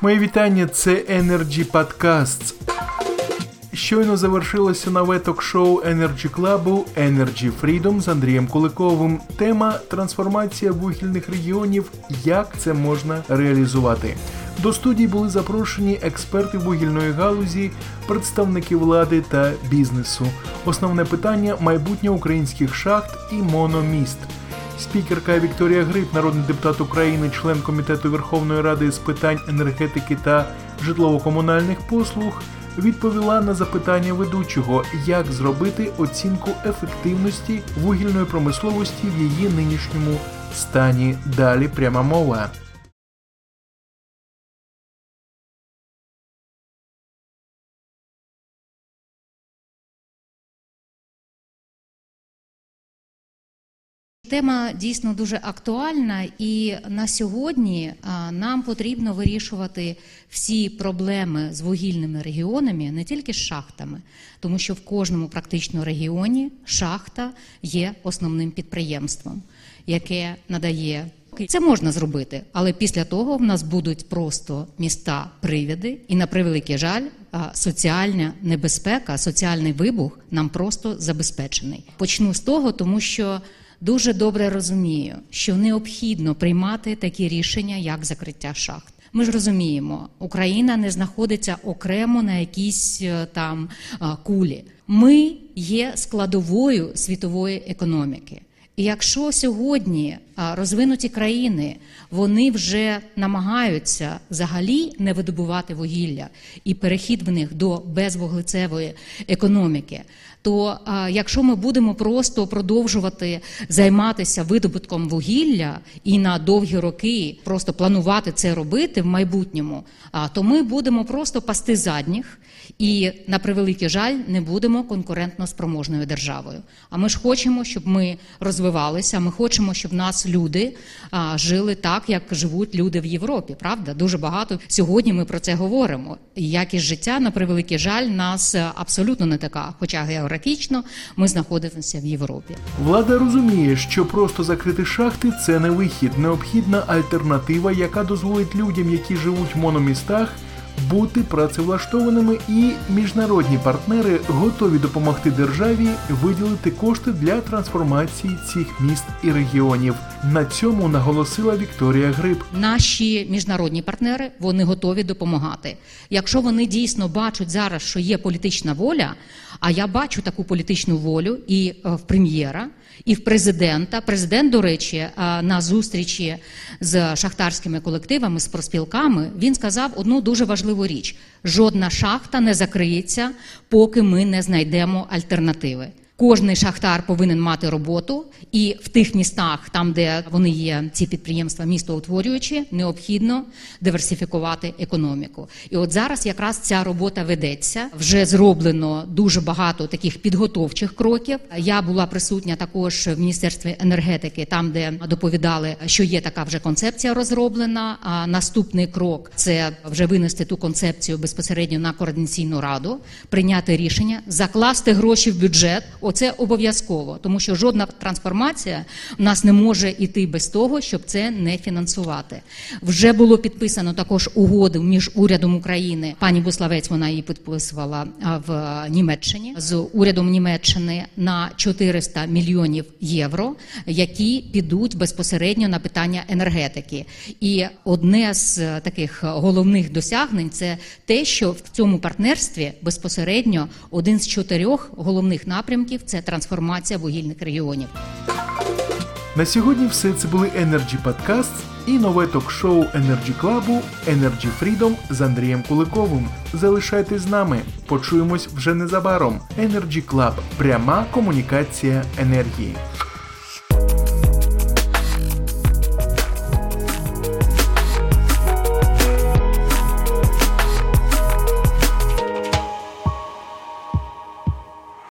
Мої вітання. Це Energy Podcasts. Щойно завершилося нове ток-шоу Energy Club Energy Freedom з Андрієм Куликовим. Тема трансформація вугільних регіонів. Як це можна реалізувати? До студії були запрошені експерти вугільної галузі, представники влади та бізнесу. Основне питання майбутнє українських шахт і мономіст. Спікерка Вікторія Гриб, народний депутат України, член комітету Верховної Ради з питань енергетики та житлово-комунальних послуг, відповіла на запитання ведучого, як зробити оцінку ефективності вугільної промисловості в її нинішньому стані. Далі пряма мова. Тема дійсно дуже актуальна, і на сьогодні нам потрібно вирішувати всі проблеми з вугільними регіонами, не тільки з шахтами, тому що в кожному практично регіоні шахта є основним підприємством, яке надає. Це можна зробити, але після того в нас будуть просто міста привіди, і на превеликий жаль, соціальна небезпека, соціальний вибух нам просто забезпечений. Почну з того, тому що дуже добре розумію, що необхідно приймати такі рішення, як закриття шахт. Ми ж розуміємо, Україна не знаходиться окремо на якійсь е, там кулі. Ми є складовою світової економіки. І якщо сьогодні розвинуті країни вони вже намагаються взагалі не видобувати вугілля і перехід в них до безвуглецевої економіки, то якщо ми будемо просто продовжувати займатися видобутком вугілля і на довгі роки просто планувати це робити в майбутньому, то ми будемо просто пасти задніх і на превеликий жаль не будемо конкурентно спроможною державою. А ми ж хочемо, щоб ми розвивалися. Ми хочемо, щоб нас люди жили так, як живуть люди в Європі. Правда, дуже багато сьогодні. Ми про це говоримо. Якість життя на превеликий жаль нас абсолютно не така, хоча географічно ми знаходимося в Європі. Влада розуміє, що просто закрити шахти це не вихід, необхідна альтернатива, яка дозволить людям, які живуть в мономістах бути працевлаштованими, і міжнародні партнери готові допомогти державі виділити кошти для трансформації цих міст і регіонів. На цьому наголосила Вікторія Гриб. Наші міжнародні партнери вони готові допомагати. Якщо вони дійсно бачать зараз, що є політична воля. А я бачу таку політичну волю і е, в прем'єра, і в президента. Президент, до речі, е, на зустрічі з шахтарськими колективами, з проспілками, він сказав одну дуже важливу річ: жодна шахта не закриється, поки ми не знайдемо альтернативи. Кожний шахтар повинен мати роботу, і в тих містах, там де вони є, ці підприємства містоутворюючі, необхідно диверсифікувати економіку. І от зараз якраз ця робота ведеться. Вже зроблено дуже багато таких підготовчих кроків. Я була присутня також в міністерстві енергетики, там де доповідали, що є така вже концепція розроблена. А наступний крок це вже винести ту концепцію безпосередньо на координаційну раду, прийняти рішення, закласти гроші в бюджет. Оце обов'язково, тому що жодна трансформація в нас не може йти без того, щоб це не фінансувати. Вже було підписано також угоду між урядом України. Пані Буславець вона її підписувала в Німеччині з урядом Німеччини на 400 мільйонів євро, які підуть безпосередньо на питання енергетики. І одне з таких головних досягнень це те, що в цьому партнерстві безпосередньо один з чотирьох головних напрямків років це трансформація вугільних регіонів. На сьогодні все це були Energy Podcasts і нове ток-шоу Energy Club Energy Freedom з Андрієм Куликовим. Залишайтесь з нами. Почуємось вже незабаром. Energy Club – пряма комунікація енергії.